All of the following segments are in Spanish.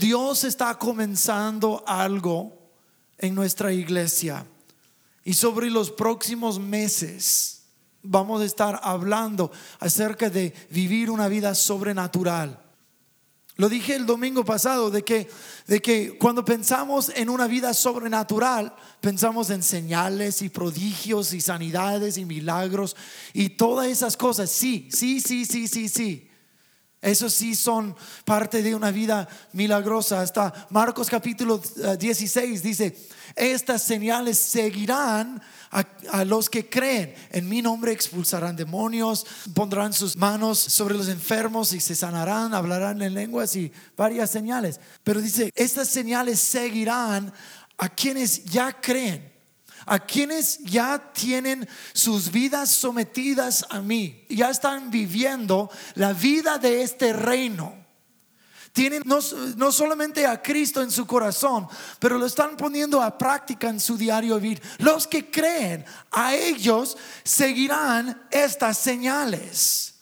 Dios está comenzando algo en nuestra iglesia y sobre los próximos meses vamos a estar hablando acerca de vivir una vida sobrenatural. Lo dije el domingo pasado de que, de que cuando pensamos en una vida sobrenatural, pensamos en señales y prodigios y sanidades y milagros y todas esas cosas. Sí, sí, sí, sí, sí, sí. Eso sí son parte de una vida milagrosa. Hasta Marcos capítulo 16 eh, dice, estas señales seguirán a, los que creen. En mi nombre expulsarán demonios, pondrán sus manos sobre los enfermos y se sanarán, hablarán en lenguas y varias señales. Pero dice, estas señales seguirán a quienes ya creen a quienes ya tienen sus vidas sometidas a mí, ya están viviendo la vida de este reino. Tienen no, no, solamente a Cristo en su corazón, pero lo están poniendo a práctica en su diario vivir. Los que creen, a ellos seguirán estas señales.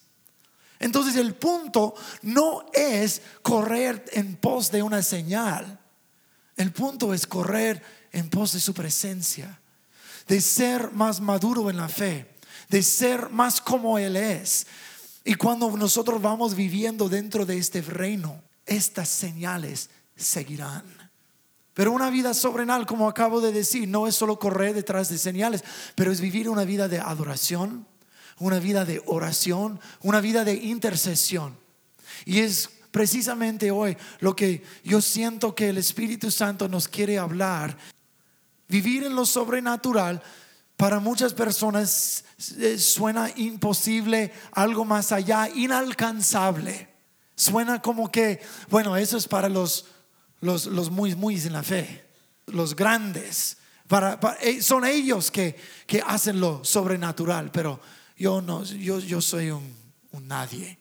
Entonces el punto no es correr en pos de una señal. El punto es correr en pos de su presencia de ser más maduro en la fe, de ser más como Él es. Y cuando nosotros vamos viviendo dentro de este reino, estas señales seguirán. Pero una vida sobrenal, como acabo de decir, no es solo correr detrás de señales, pero es vivir una vida de adoración, una vida de oración, una vida de intercesión. Y es precisamente hoy lo que yo siento que el Espíritu Santo nos quiere hablar Vivir en lo sobrenatural para muchas personas eh, suena imposible, algo más allá, inalcanzable. Suena como que, bueno, eso es para los, los, los muy, muy en la fe, los grandes. Eh, son ellos que, que, hacen lo sobrenatural, pero yo no, yo, yo soy un, un nadie.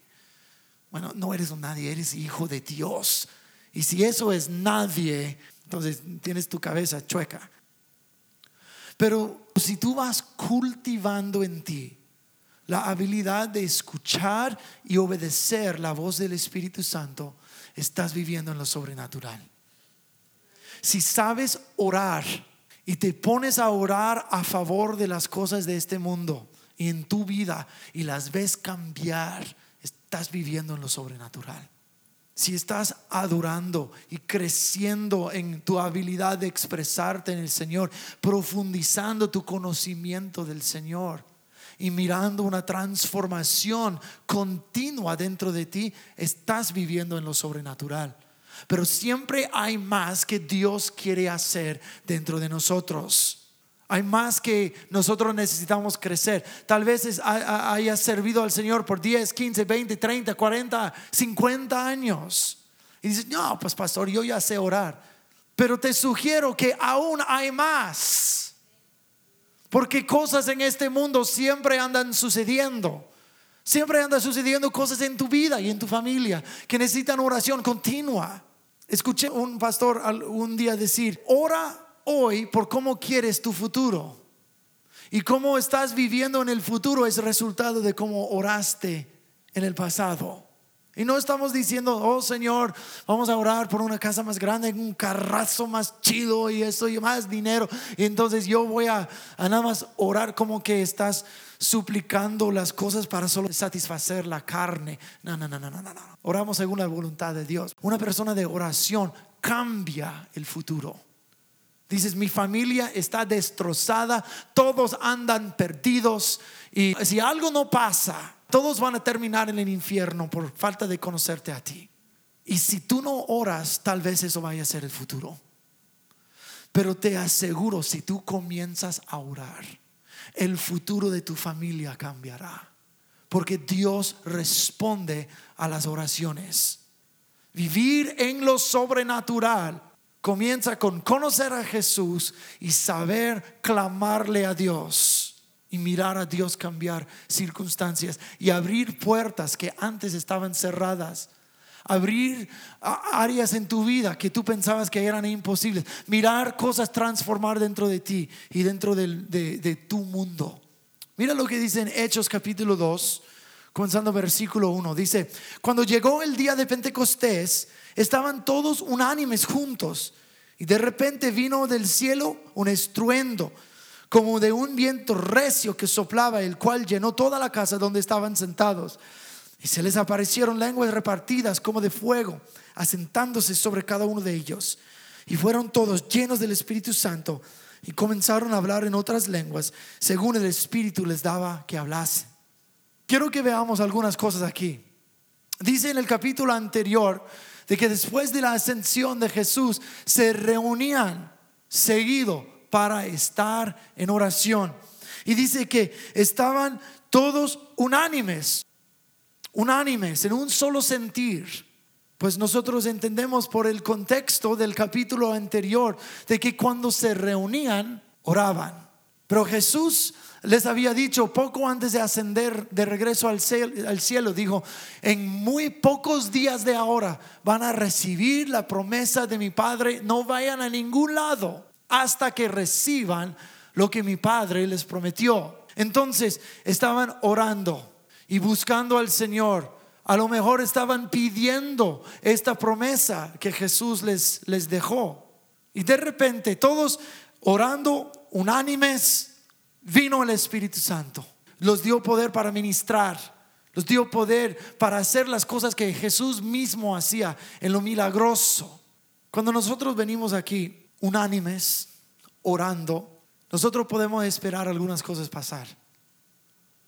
Bueno, no eres un nadie, eres hijo de Dios. Y si eso es nadie, entonces tienes tu cabeza chueca. Pero si tú vas cultivando en ti la habilidad de escuchar y obedecer la voz del Espíritu Santo, estás viviendo en lo sobrenatural. Si sabes orar y te pones a orar a favor de las cosas de este mundo y en tu vida y las ves cambiar, estás viviendo en lo sobrenatural si estás adorando y creciendo en tu habilidad de expresarte en el Señor, profundizando tu conocimiento del Señor y mirando una transformación continua dentro de ti, estás viviendo en lo sobrenatural. Pero siempre hay más que Dios quiere hacer dentro de nosotros. Hay más que nosotros necesitamos crecer. Tal vez haya servido al Señor por 10, 15, 20, 30, 40, 50 años. Y dices, no, pues pastor, yo ya sé orar. Pero te sugiero que aún hay más. Porque cosas en este mundo siempre andan sucediendo. Siempre andan sucediendo cosas en tu vida y en tu familia que necesitan oración continua. Escuché un pastor un día decir, ora hoy por cómo quieres tu futuro. Y cómo estás viviendo en el futuro es resultado de cómo oraste en el pasado. Y no estamos diciendo, oh Señor, vamos a orar por una casa más grande, un carrazo más chido y eso y más dinero. Y entonces yo voy a, a, nada más orar como que estás suplicando las cosas para solo satisfacer la carne. No, no, no, no, no, no. Oramos según la voluntad de Dios. Una persona de oración cambia el futuro. Dices, mi familia está destrozada, todos andan perdidos y si algo no pasa, todos van a terminar en el infierno por falta de conocerte a ti. Y si tú no oras, tal vez eso vaya a ser el futuro. Pero te aseguro, si tú comienzas a orar, el futuro de tu familia cambiará. Porque Dios responde a las oraciones. Vivir en lo sobrenatural comienza con conocer a Jesús y saber clamarle a Dios y mirar a Dios cambiar circunstancias y abrir puertas que antes estaban cerradas. Abrir áreas en tu vida que tú pensabas que eran imposibles. Mirar cosas transformar dentro de ti y dentro de, de tu mundo. Mira lo que dice en Hechos capítulo 2, comenzando versículo 1. Dice, cuando llegó el día de Pentecostés, estaban todos unánimes juntos. Y de repente vino del cielo un estruendo, como de un viento recio que soplaba, el cual llenó toda la casa donde estaban sentados. Y se les aparecieron lenguas repartidas como de fuego, asentándose sobre cada uno de ellos. Y fueron todos llenos del Espíritu Santo y comenzaron a hablar en otras lenguas, según el Espíritu les daba que hablasen. Quiero que veamos algunas cosas aquí. Dice en el capítulo anterior de que después de la ascensión de Jesús se reunían seguido para estar en oración. Y dice que estaban todos unánimes, unánimes, en un solo sentir. Pues nosotros entendemos por el contexto del capítulo anterior de que cuando se reunían, oraban. Pero Jesús les había dicho poco antes de ascender de regreso al cielo, dijo, en muy pocos días de ahora van a recibir la promesa de mi Padre, no vayan a ningún lado hasta que reciban lo que mi Padre les prometió. Entonces estaban orando y buscando al Señor. A lo mejor estaban pidiendo esta promesa que Jesús les, les dejó. Y de repente todos orando unánimes, vino el Espíritu Santo. Los dio poder para ministrar, los dio poder para hacer las cosas que Jesús mismo hacía en lo milagroso. Cuando nosotros venimos aquí unánimes, orando, nosotros podemos esperar algunas cosas pasar.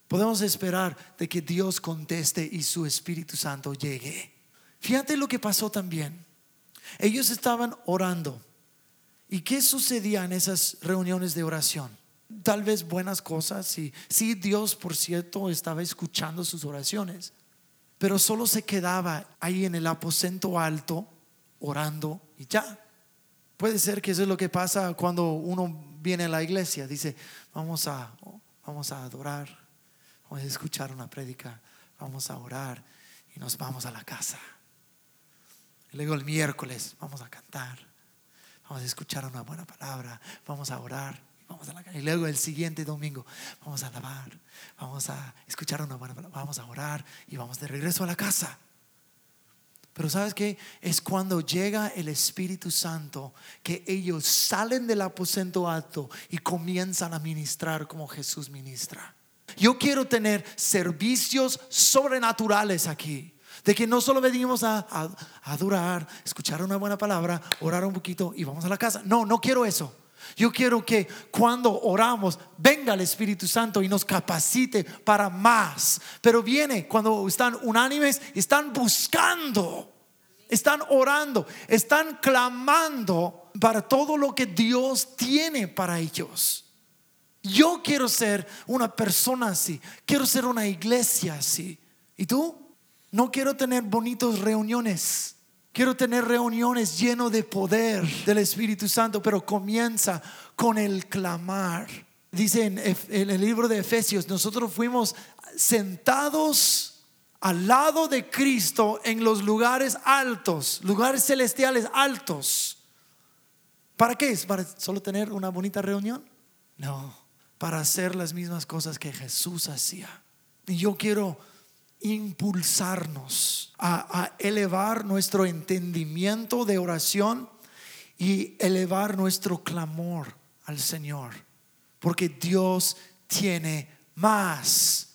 Podemos esperar de que Dios conteste y su Espíritu Santo llegue. Fíjate lo que pasó también. Ellos estaban orando. ¿Y qué sucedía en esas reuniones de oración? tal vez buenas cosas y sí Dios por cierto estaba escuchando sus oraciones pero solo se quedaba ahí en el aposento alto orando y ya. Puede ser que eso es lo que pasa cuando uno viene a la iglesia. Dice vamos a vamos a adorar vamos a escuchar una prédica vamos a orar y nos vamos a la casa. Y luego el miércoles vamos a cantar vamos a escuchar una buena palabra vamos a orar vamos a la Y luego el siguiente domingo, vamos a alabar, vamos a escuchar una buena palabra, vamos a orar y vamos de regreso a la casa. Pero sabes que es cuando llega el Espíritu Santo que ellos salen del aposento alto y comienzan a ministrar como Jesús ministra. Yo quiero tener servicios sobrenaturales aquí. De que no solo venimos a, a adorar, escuchar una buena palabra, orar un poquito y vamos a la casa. No, no quiero eso. Yo quiero que cuando oramos venga el Espíritu Santo y nos capacite para más. Pero viene cuando están unánimes, están buscando, están orando, están clamando para todo lo que Dios tiene para ellos. Yo quiero ser una persona así, quiero ser una iglesia así. ¿Y tú? No quiero tener bonitas reuniones Quiero tener reuniones lleno de poder del Espíritu Santo, pero comienza con el clamar. Dice en, el libro de Efesios, nosotros fuimos sentados al lado de Cristo en los lugares altos, lugares celestiales altos. ¿Para qué es? ¿Para solo tener una bonita reunión? No, para hacer las mismas cosas que Jesús hacía. Y yo quiero impulsarnos a, elevar nuestro entendimiento de oración y elevar nuestro clamor al Señor. Porque Dios tiene más.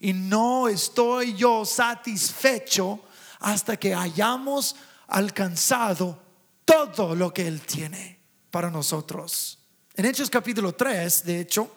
Y no estoy yo satisfecho hasta que hayamos alcanzado todo lo que Él tiene para nosotros. En Hechos capítulo 3, de hecho,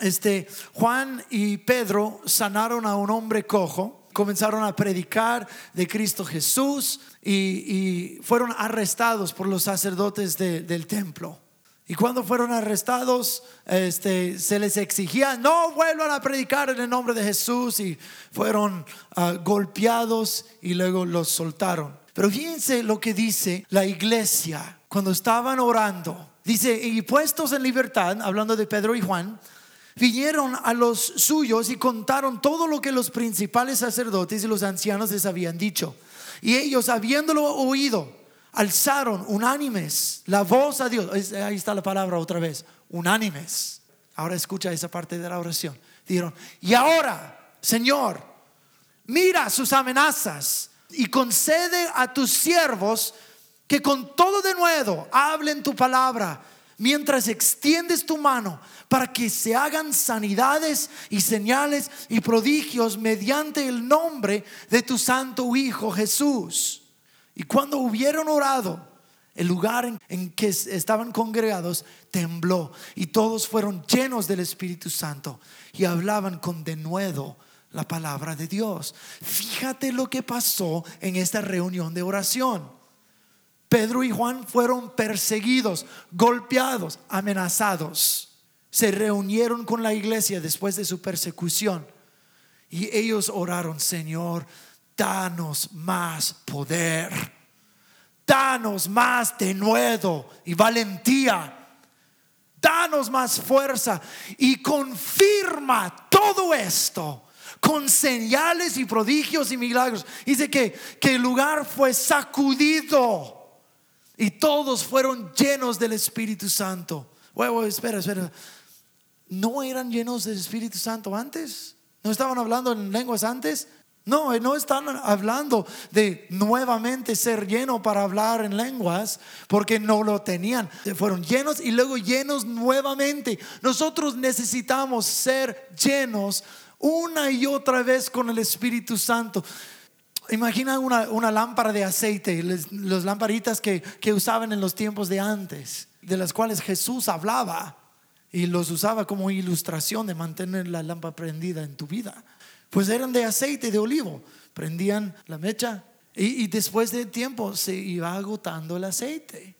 este, Juan y Pedro sanaron a un hombre cojo, comenzaron a predicar de Cristo Jesús y, fueron arrestados por los sacerdotes del templo. Y cuando fueron arrestados, este, se les exigía, no vuelvan a predicar en el nombre de Jesús y fueron ah, golpeados y luego los soltaron. Pero fíjense lo que dice la iglesia cuando estaban orando. Dice, y puestos en libertad, hablando de Pedro y Juan, vinieron a los suyos y contaron todo lo que los principales sacerdotes y los ancianos les habían dicho. Y ellos, habiéndolo oído, alzaron unánimes la voz a Dios. Ahí está la palabra otra vez, unánimes. Ahora escucha esa parte de la oración. Dijeron, y ahora, Señor, mira sus amenazas y concede a tus siervos que con todo de nuevo hablen tu palabra mientras extiendes tu mano para que se hagan sanidades y señales y prodigios mediante el nombre de tu santo Hijo Jesús. Y cuando hubieron orado, el lugar en, que estaban congregados tembló y todos fueron llenos del Espíritu Santo y hablaban con denuedo la palabra de Dios. Fíjate lo que pasó en esta reunión de oración. Pedro y Juan fueron perseguidos, golpeados, amenazados. Se reunieron con la iglesia después de su persecución y ellos oraron, Señor, danos más poder, danos más denuedo y valentía, danos más fuerza y confirma todo esto con señales y prodigios y milagros. Dice que, que el lugar fue sacudido y todos fueron llenos del Espíritu Santo. Bueno, espera, espera. ¿No eran llenos del Espíritu Santo antes? ¿No estaban hablando en lenguas antes? No, no están hablando de nuevamente ser lleno para hablar en lenguas, porque no lo tenían. Fueron llenos y luego llenos nuevamente. Nosotros necesitamos ser llenos una y otra vez con el Espíritu Santo. Imagina una, lámpara de aceite, las lamparitas que, que usaban en los tiempos de antes, de las cuales Jesús hablaba y los usaba como ilustración de mantener la lámpara prendida en tu vida. Pues eran de aceite de olivo, prendían la mecha y, y después de tiempo se iba agotando el aceite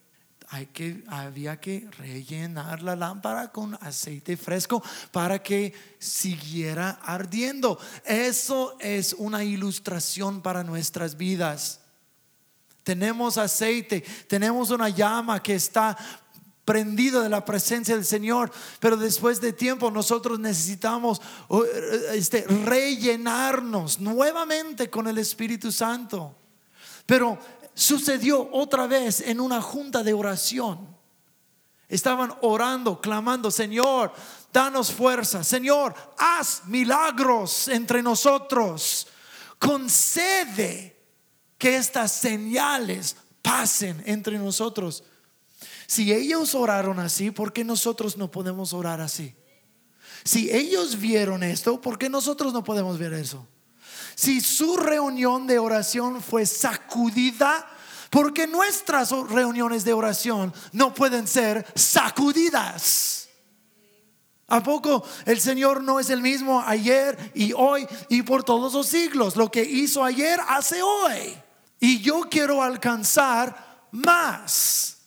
hay que, había que rellenar la lámpara con aceite fresco para que siguiera ardiendo. Eso es una ilustración para nuestras vidas. Tenemos aceite, tenemos una llama que está prendida de la presencia del Señor, pero después de tiempo nosotros necesitamos este, rellenarnos nuevamente con el Espíritu Santo. Pero sucedió otra vez en una junta de oración. Estaban orando, clamando, Señor, danos fuerza. Señor, haz milagros entre nosotros. Concede que estas señales pasen entre nosotros. Si ellos oraron así, ¿por qué nosotros no podemos orar así? Si ellos vieron esto, ¿por qué nosotros no podemos ver eso? Si su reunión de oración fue sacudida, porque nuestras reuniones de oración no pueden ser sacudidas. ¿A poco el Señor no es el mismo ayer y hoy y por todos los siglos? Lo que hizo ayer hace hoy. Y yo quiero alcanzar más.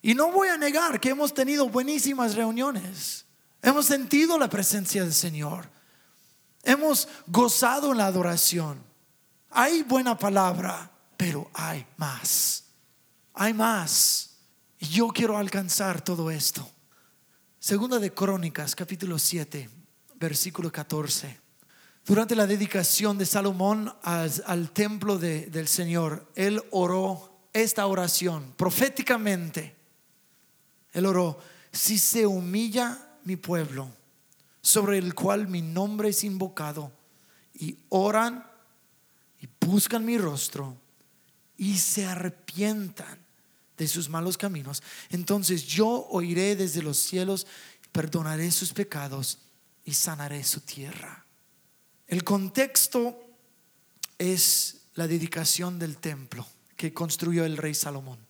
Y no voy a negar que hemos tenido buenísimas reuniones. Hemos sentido la presencia del Señor. Hemos gozado en la adoración. Hay buena palabra, pero hay más. Hay más. Y yo quiero alcanzar todo esto. Segunda de Crónicas, capítulo 7, versículo 14. Durante la dedicación de Salomón al, templo del Señor, él oró esta oración proféticamente. Él oró, si se humilla mi pueblo, sobre el cual mi nombre es invocado, y oran y buscan mi rostro y se arrepientan de sus malos caminos, entonces yo oiré desde los cielos, perdonaré sus pecados y sanaré su tierra. El contexto es la dedicación del templo que construyó el rey Salomón.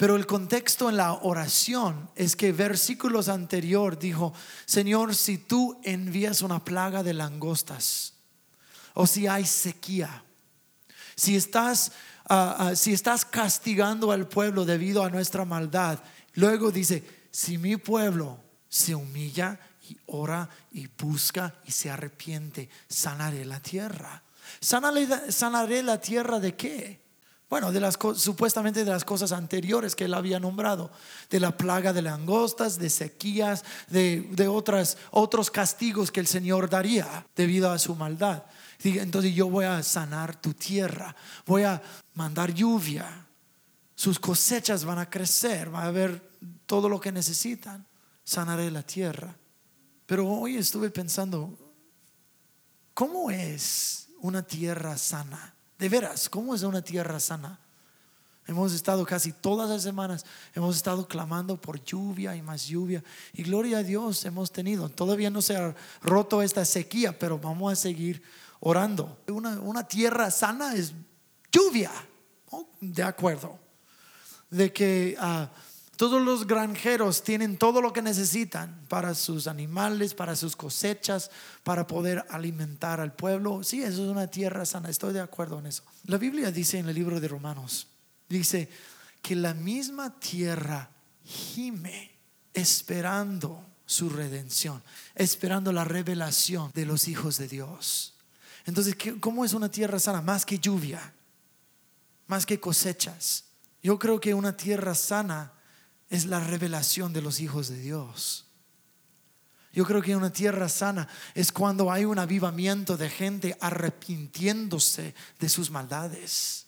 Pero el contexto en la oración es que versículos anterior dijo, Señor, si tú envías una plaga de langostas, o si hay sequía, si estás, ah, si estás castigando al pueblo debido a nuestra maldad, luego dice, si mi pueblo se humilla y ora y busca y se arrepiente, sanaré la tierra. ¿Sanaré, sanaré la tierra de qué? Bueno, de las supuestamente de las cosas anteriores que él había nombrado, de la plaga de langostas, de sequías, de, de otras, otros castigos que el Señor daría debido a su maldad. Entonces yo voy a sanar tu tierra, voy a mandar lluvia, sus cosechas van a crecer, va a haber todo lo que necesitan, sanaré la tierra. Pero hoy estuve pensando, ¿cómo es una tierra sana? De veras, ¿cómo es una tierra sana? Hemos estado casi todas las semanas, hemos estado clamando por lluvia y más lluvia. Y gloria a Dios hemos tenido. Todavía no se ha roto esta sequía, pero vamos a seguir orando. Una, una tierra sana es lluvia. De acuerdo. De que ah, todos los granjeros tienen todo lo que necesitan para sus animales, para sus cosechas, para poder alimentar al pueblo. Sí, eso es una tierra sana. Estoy de acuerdo en eso. La Biblia dice en el libro de Romanos dice que la misma tierra gime esperando su redención, esperando la revelación de los hijos de Dios. Entonces, ¿cómo es una tierra sana? Más que lluvia, más que cosechas. Yo creo que una tierra sana es la revelación de los hijos de Dios. Yo creo que una tierra sana es cuando hay un avivamiento de gente arrepintiéndose de sus maldades.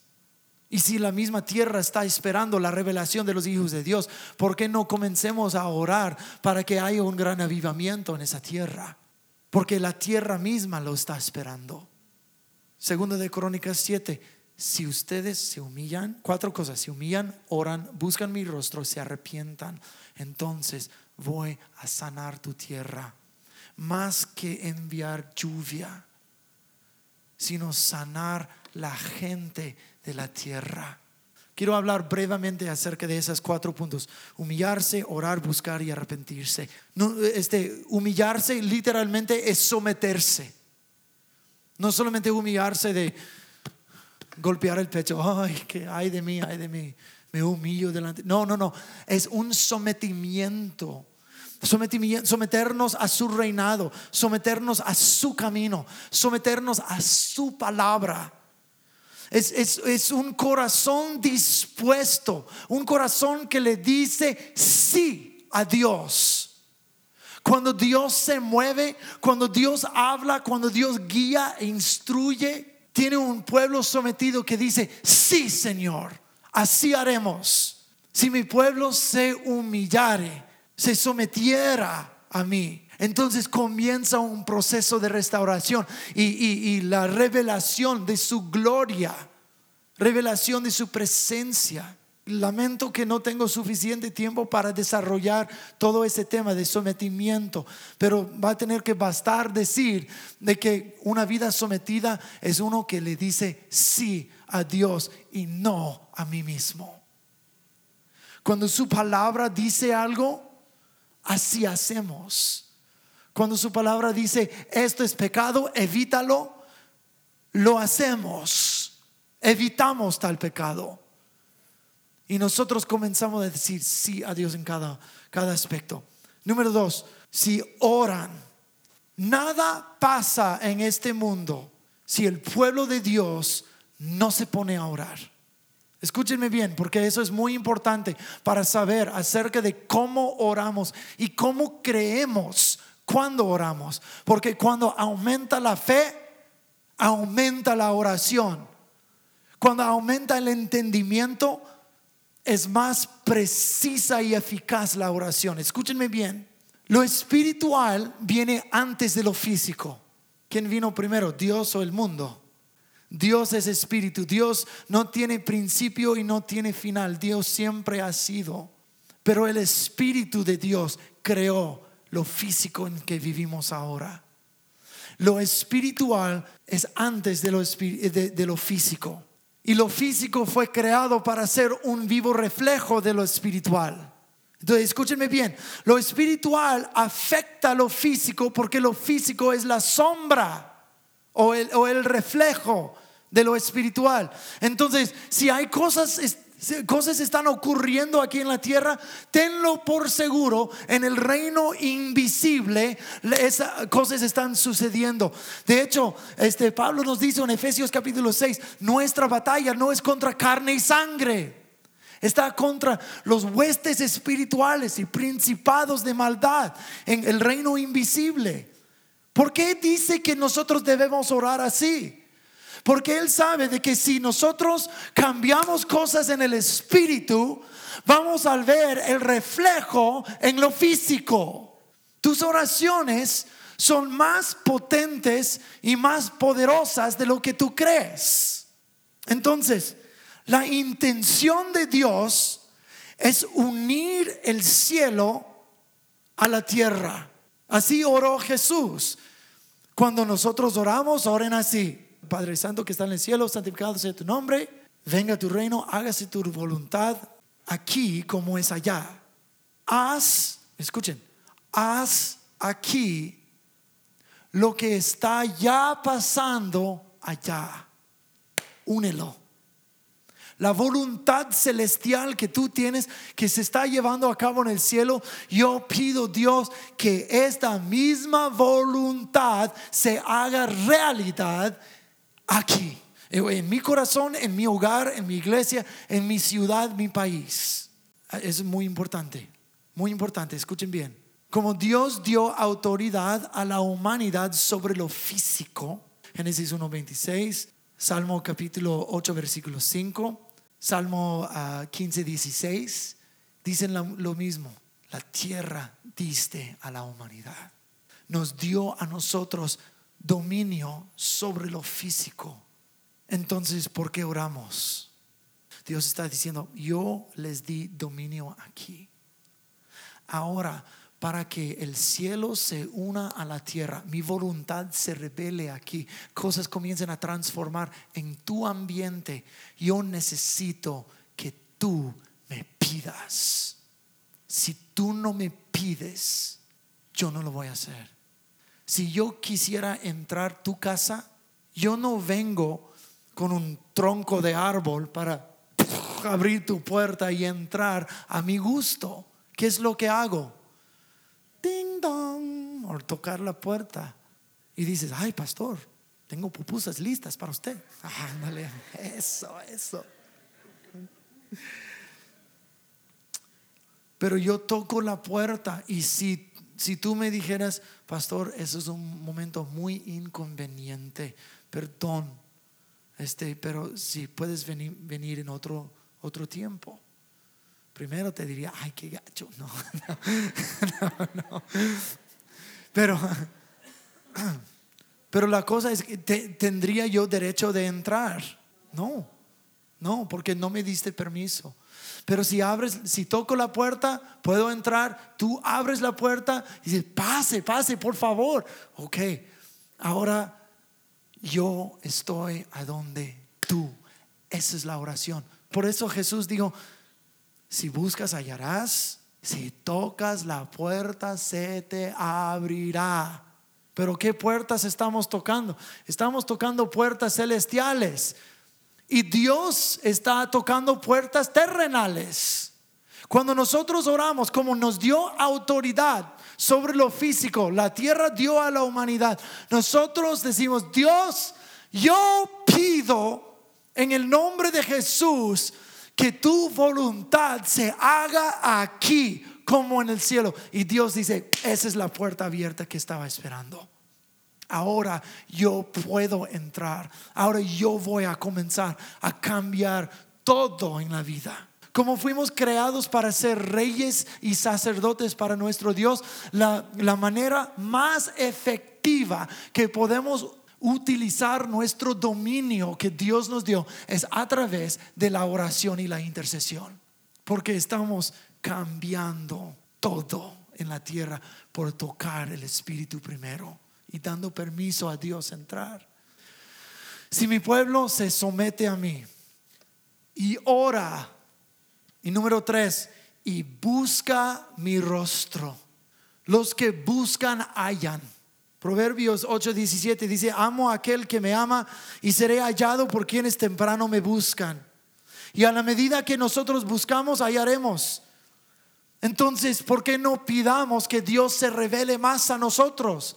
Y si la misma tierra está esperando la revelación de los hijos de Dios, ¿por qué no comencemos a orar para que haya un gran avivamiento en esa tierra? Porque la tierra misma lo está esperando. Segundo de Crónicas 7, si ustedes se humillan, cuatro cosas, se humillan, oran, buscan mi rostro, se arrepientan, entonces voy a sanar tu tierra. Más que enviar lluvia, sino sanar la gente de la tierra. Quiero hablar brevemente acerca de esos cuatro puntos. Humillarse, orar, buscar y arrepentirse. este, humillarse literalmente es someterse. No solamente humillarse de golpear el pecho. Ay, que hay de mí, ay de mí. Me humillo delante. No, no, no. Es un sometimiento. Someternos a su reinado, someternos a su camino, someternos a su palabra. Es, un corazón dispuesto, un corazón que le dice sí a Dios. Cuando Dios se mueve, cuando Dios habla, cuando Dios guía e instruye, tiene un pueblo sometido que dice, sí Señor, así haremos. Si mi pueblo se humillare, se sometiera a mí, entonces comienza un proceso de restauración y, la revelación de su gloria, revelación de su presencia. Lamento que no tengo suficiente tiempo para desarrollar todo ese tema de sometimiento, pero va a tener que bastar decir de que una vida sometida es uno que le dice sí a Dios y no a mí mismo. Cuando su palabra dice algo, así hacemos. Cuando su palabra dice, esto es pecado, evítalo, lo hacemos, evitamos tal pecado. Y nosotros comenzamos a decir sí a Dios en cada, cada aspecto. Número dos, si oran, nada pasa en este mundo si el pueblo de Dios no se pone a orar. Escúchenme bien, porque eso es muy importante para saber acerca de cómo oramos y cómo creemos cuando oramos. Porque cuando aumenta la fe, aumenta la oración. Cuando aumenta el entendimiento, es más precisa y eficaz la oración. Escúchenme bien. Lo espiritual viene antes de lo físico. ¿Quién vino primero, Dios o el mundo? Dios es espíritu. Dios no tiene principio y no tiene final. Dios siempre ha sido. Pero el espíritu de Dios creó lo físico en que vivimos ahora. Lo espiritual es antes de lo, de, lo físico. Y lo físico fue creado para ser un vivo reflejo de lo espiritual. Entonces, escúchenme bien, lo espiritual afecta lo físico porque lo físico es la sombra o el, o el reflejo de lo espiritual. Entonces, si hay cosas cosas están ocurriendo aquí en la tierra, tenlo por seguro, en el reino invisible esas cosas están sucediendo. De hecho, este Pablo nos dice en Efesios capítulo 6, nuestra batalla no es contra carne y sangre. Está contra los huestes espirituales y principados de maldad en el reino invisible. ¿Por qué dice que nosotros debemos orar así? Porque Él sabe de que si nosotros cambiamos cosas en el espíritu, vamos a ver el reflejo en lo físico. Tus oraciones son más potentes y más poderosas de lo que tú crees. Entonces, la intención de Dios es unir el cielo a la tierra. Así oró Jesús. Cuando nosotros oramos, oren así. Padre Santo que está en el cielo, santificado sea tu nombre, venga tu reino, hágase tu voluntad aquí como es allá. Haz, escuchen, haz aquí lo que está ya pasando allá. Únelo. La voluntad celestial que tú tienes, que se está llevando a cabo en el cielo, yo pido Dios que esta misma voluntad se haga realidad aquí, en mi corazón, en mi hogar, en mi iglesia, en mi ciudad, mi país. Es muy importante, muy importante, escuchen bien. Como Dios dio autoridad a la humanidad sobre lo físico, Génesis 1.26, Salmo capítulo 8, versículo 5, Salmo 15, ah, 16, dicen lo mismo. La tierra diste a la humanidad. Nos dio a nosotros dominio sobre lo físico. Entonces, ¿por qué oramos? Dios está diciendo, yo les di dominio aquí. Ahora, para que el cielo se una a la tierra, mi voluntad se revele aquí, cosas comiencen a transformar en tu ambiente, yo necesito que tú me pidas. Si tú no me pides, yo no lo voy a hacer. Si yo quisiera entrar tu casa, yo no vengo con un tronco de árbol para abrir tu puerta y entrar a mi gusto. ¿Qué es lo que hago? Ding dong, o tocar la puerta. Y dices, ay, pastor, tengo pupusas listas para usted. Ándale, eso, eso. Pero yo toco la puerta y si si tú me dijeras, pastor, eso es un momento muy inconveniente, perdón, este, pero si puedes venir, venir en otro, otro tiempo. Primero te diría, ay, qué gacho. No, no, no, Pero, pero la cosa es que tendría yo derecho de entrar. No, no, porque no me diste permiso. Pero si abres, si toco la puerta, puedo entrar. Tú abres la puerta y dices, pase, pase, por favor. Ok, ahora yo estoy a donde tú. Esa es la oración. Por eso Jesús dijo, si buscas hallarás, si tocas la puerta se te abrirá. Pero ¿qué puertas estamos tocando? Estamos tocando puertas celestiales. Y Dios está tocando puertas terrenales. Cuando nosotros oramos, como nos dio autoridad sobre lo físico, la tierra dio a la humanidad, nosotros decimos, Dios, yo pido en el nombre de Jesús que tu voluntad se haga aquí como en el cielo. Y Dios dice, esa es la puerta abierta que estaba esperando ahora yo puedo entrar, ahora yo voy a comenzar a cambiar todo en la vida. Como fuimos creados para ser reyes y sacerdotes para nuestro Dios, la, la manera más efectiva que podemos utilizar nuestro dominio que Dios nos dio es a través de la oración y la intercesión. Porque estamos cambiando todo en la tierra por tocar el Espíritu primero y dando permiso a Dios entrar. Si mi pueblo se somete a mí y ora, y número tres, y busca mi rostro, los que buscan hallan. Proverbios 8:17 dice, amo a aquel que me ama y seré hallado por quienes temprano me buscan. Y a la medida que nosotros buscamos, hallaremos. Entonces, ¿por qué no pidamos que Dios se revele más a nosotros?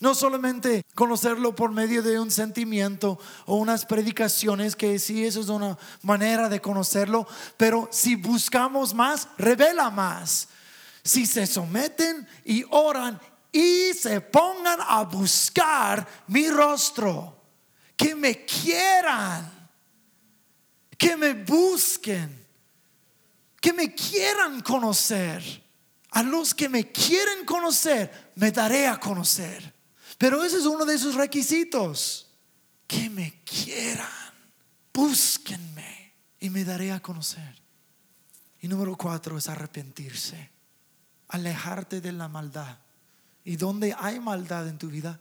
No solamente conocerlo por medio de un sentimiento o unas predicaciones, que sí, eso es una manera de conocerlo, pero si buscamos más, revela más. Si se someten y oran y se pongan a buscar mi rostro, que me quieran, que me busquen, que me quieran conocer A los que me quieren conocer, me daré a conocer. Pero ese es uno de sus requisitos. Que me quieran. Búsquenme y me daré a conocer. Y número cuatro es arrepentirse. Alejarte de la maldad. Y donde hay maldad en tu vida,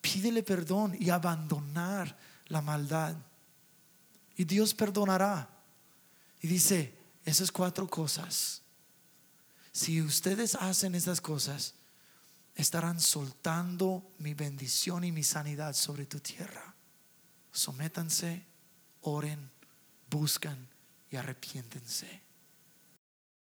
pídele perdón y abandonar la maldad. Y Dios perdonará. Y dice, esas cuatro cosas, si ustedes hacen esas cosas, estarán soltando mi bendición y mi sanidad sobre tu tierra. Sométanse, oren, buscan y arrepiéntense.